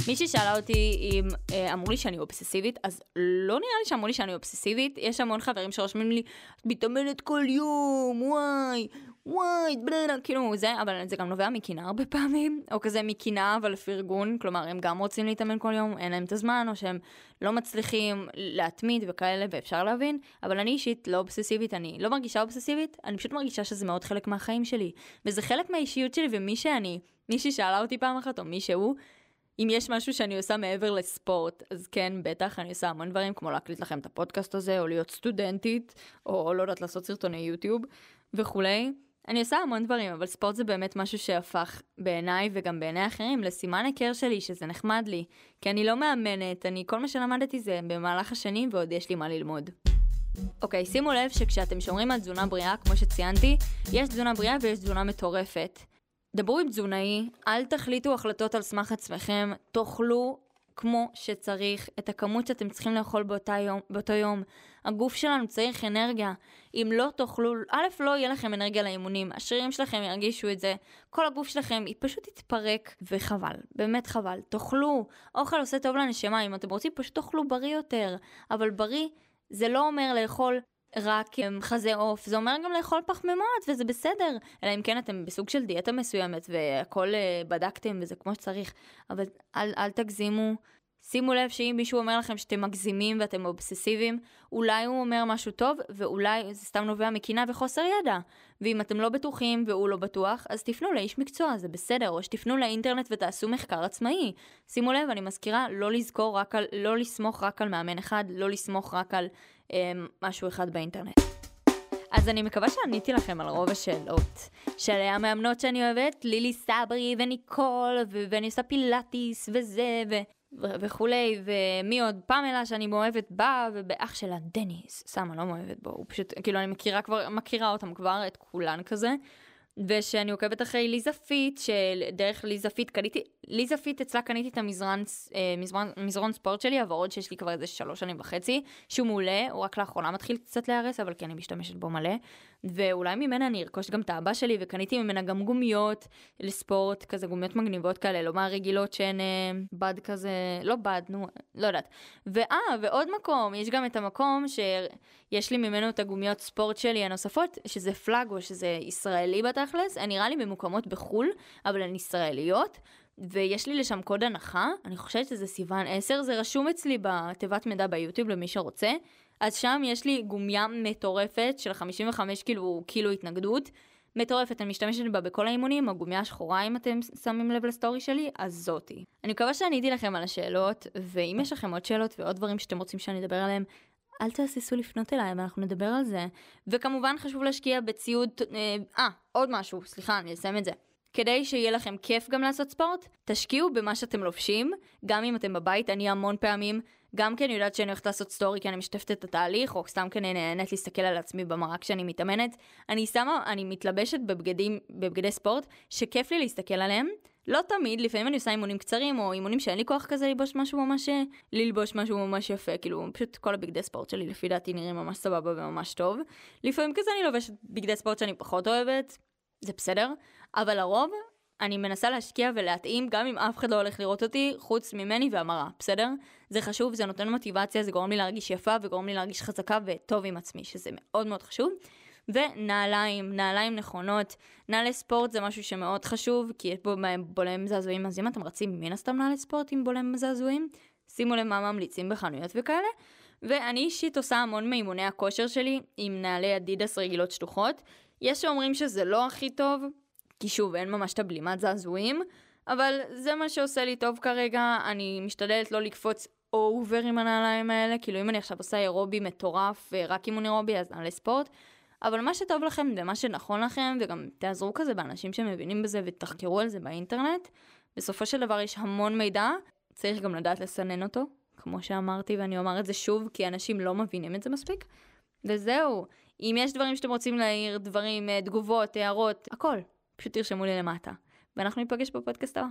מישהי שאלה אותי אם אה, אמרו לי שאני אובססיבית, אז לא נראה לי שאמרו לי שאני אובססיבית. יש המון חברים שרושמים לי, את מתאמנת כל יום, וואי, וואי, בלנה, כאילו זה, אבל זה גם נובע מקנאה הרבה פעמים, או כזה מקנאה אבל פרגון, כלומר הם גם רוצים להתאמן כל יום, אין להם את הזמן, או שהם לא מצליחים להתמיד וכאלה, ואפשר להבין, אבל אני אישית לא אובססיבית, אני לא מרגישה אובססיבית, אני פשוט מרגישה שזה מאוד חלק מהחיים שלי, וזה חלק מהאישיות שלי, ומי שאני, מישהי שאלה אותי פעם אחת, או מישהו, אם יש משהו שאני עושה מעבר לספורט, אז כן, בטח, אני עושה המון דברים, כמו להקליט לכם את הפודקאסט הזה, או להיות סטודנטית, או לא יודעת לעשות סרטוני יוטיוב וכולי. אני עושה המון דברים, אבל ספורט זה באמת משהו שהפך בעיניי וגם בעיני אחרים לסימן היכר שלי, שזה נחמד לי. כי אני לא מאמנת, אני, כל מה שלמדתי זה במהלך השנים ועוד יש לי מה ללמוד. אוקיי, okay, שימו לב שכשאתם שומרים על תזונה בריאה, כמו שציינתי, יש תזונה בריאה ויש תזונה מטורפת. דברו עם תזונאי, אל תחליטו החלטות על סמך עצמכם, תאכלו כמו שצריך, את הכמות שאתם צריכים לאכול יום, באותו יום. הגוף שלנו צריך אנרגיה. אם לא תאכלו, א', לא יהיה לכם אנרגיה לאימונים, השרירים שלכם ירגישו את זה, כל הגוף שלכם פשוט תתפרק, וחבל, באמת חבל. תאכלו, אוכל עושה טוב לנשמה, אם אתם רוצים פשוט תאכלו בריא יותר, אבל בריא זה לא אומר לאכול רק חזה עוף, זה אומר גם לאכול פחמימות, וזה בסדר. אלא אם כן אתם בסוג של דיאטה מסוימת, והכל uh, בדקתם וזה כמו שצריך, אבל אל, אל תגזימו. שימו לב שאם מישהו אומר לכם שאתם מגזימים ואתם אובססיביים, אולי הוא אומר משהו טוב, ואולי זה סתם נובע מקינה וחוסר ידע. ואם אתם לא בטוחים והוא לא בטוח, אז תפנו לאיש מקצוע, זה בסדר, או שתפנו לאינטרנט ותעשו מחקר עצמאי. שימו לב, אני מזכירה, לא לזכור רק על, לא לסמוך רק על מאמן אחד, לא לסמוך רק על אה, משהו אחד באינטרנט. אז אני מקווה שעניתי לכם על רוב השאלות. של המאמנות שאני אוהבת, לילי סברי וניקול, ו- ואני עושה פילאטיס וזה, ו... וכולי, ומי עוד? פמלה שאני מאוהבת בה, ובאח שלה דניס, אני לא מאוהבת בו, הוא פשוט, כאילו אני מכירה כבר, מכירה אותם כבר, את כולן כזה. ושאני עוקבת אחרי ליזה פיט, שדרך ליזה פיט קניתי, ליזה פיט אצלה קניתי את המזרן, אה, מזרן, מזרון ספורט שלי, הוורוד שיש לי כבר איזה שלוש שנים וחצי, שהוא מעולה, הוא רק לאחרונה מתחיל קצת להיהרס, אבל כן, אני משתמשת בו מלא. ואולי ממנה אני ארכוש גם את הבא שלי, וקניתי ממנה גם גומיות לספורט, כזה גומיות מגניבות כאלה, לא מהרגילות שהן אה, בד כזה, לא בד, נו, לא יודעת. ואה, ועוד מקום, יש גם את המקום שיש לי ממנו את הגומיות ספורט שלי הנוספות, שזה פלאגו, שזה ישראלי בתכלס, הן נראה לי ממוקמות בחו"ל, אבל הן ישראליות. ויש לי לשם קוד הנחה, אני חושבת שזה סיוון 10, זה רשום אצלי בתיבת מידע ביוטיוב למי שרוצה. אז שם יש לי גומיה מטורפת של 55 כאילו קילו התנגדות. מטורפת, אני משתמשת בה בכל האימונים, הגומיה השחורה אם אתם שמים לב לסטורי שלי, אז זאתי. אני מקווה שעניתי לכם על השאלות, ואם יש לכם עוד שאלות ועוד דברים שאתם רוצים שאני אדבר עליהם, אל תהססו לפנות אליי ואנחנו נדבר על זה. וכמובן חשוב להשקיע בציוד, אה, אה עוד משהו, סליחה, אני אסיים את זה. כדי שיהיה לכם כיף גם לעשות ספורט, תשקיעו במה שאתם לובשים, גם אם אתם בבית, אני המון פעמים, גם כי אני יודעת שאני הולכת לעשות סטורי כי אני משתפת את התהליך, או סתם כי אני נהנית להסתכל על עצמי במראה כשאני מתאמנת, אני שמה, אני מתלבשת בבגדים, בבגדי ספורט, שכיף לי להסתכל עליהם. לא תמיד, לפעמים אני עושה אימונים קצרים, או אימונים שאין לי כוח כזה ללבוש משהו ממש, ללבוש משהו ממש יפה, כאילו, פשוט כל הבגדי ספורט שלי לפי דעתי נראים ממש סבבה וממש טוב. לפעמים כזה אני לובשת בגדי ספורט שאני פחות אוהבת, זה בסדר, אבל לרוב אני מנסה להשקיע ולהתאים גם אם אף אחד לא הולך לראות אותי חוץ ממני והמראה, בסדר? זה חשוב, זה נותן מוטיבציה, זה גורם לי להרגיש יפה וגורם לי להרגיש חזקה וטוב עם עצמי, שזה מאוד מאוד חשוב. ונעליים, נעליים נכונות. נעלי ספורט זה משהו שמאוד חשוב, כי יש בו בולם זעזועים, אז אם אתם רצים מן הסתם נעלי ספורט עם בולם זעזועים, שימו לב מה ממליצים בחנויות וכאלה. ואני אישית עושה המון מאימוני הכושר שלי עם נעלי אדידס רגילות שטוחות. יש שאומרים שזה לא הכי טוב, כי שוב, אין ממש את הבלימת זעזועים, אבל זה מה שעושה לי טוב כרגע, אני משתדלת לא לקפוץ over עם הנעליים האלה, כאילו אם אני עכשיו עושה אירובי מטורף ורק אימון אירובי אז נעלי ספורט, אבל מה שטוב לכם ומה שנכון לכם, וגם תעזרו כזה באנשים שמבינים בזה ותחקרו על זה באינטרנט, בסופו של דבר יש המון מידע, צריך גם לדעת לסנן אותו, כמו שאמרתי ואני אומר את זה שוב, כי אנשים לא מבינים את זה מספיק. וזהו, אם יש דברים שאתם רוצים להעיר, דברים, אה, תגובות, הערות, הכל, פשוט תרשמו לי למטה. ואנחנו ניפגש בפודקאסט הבא.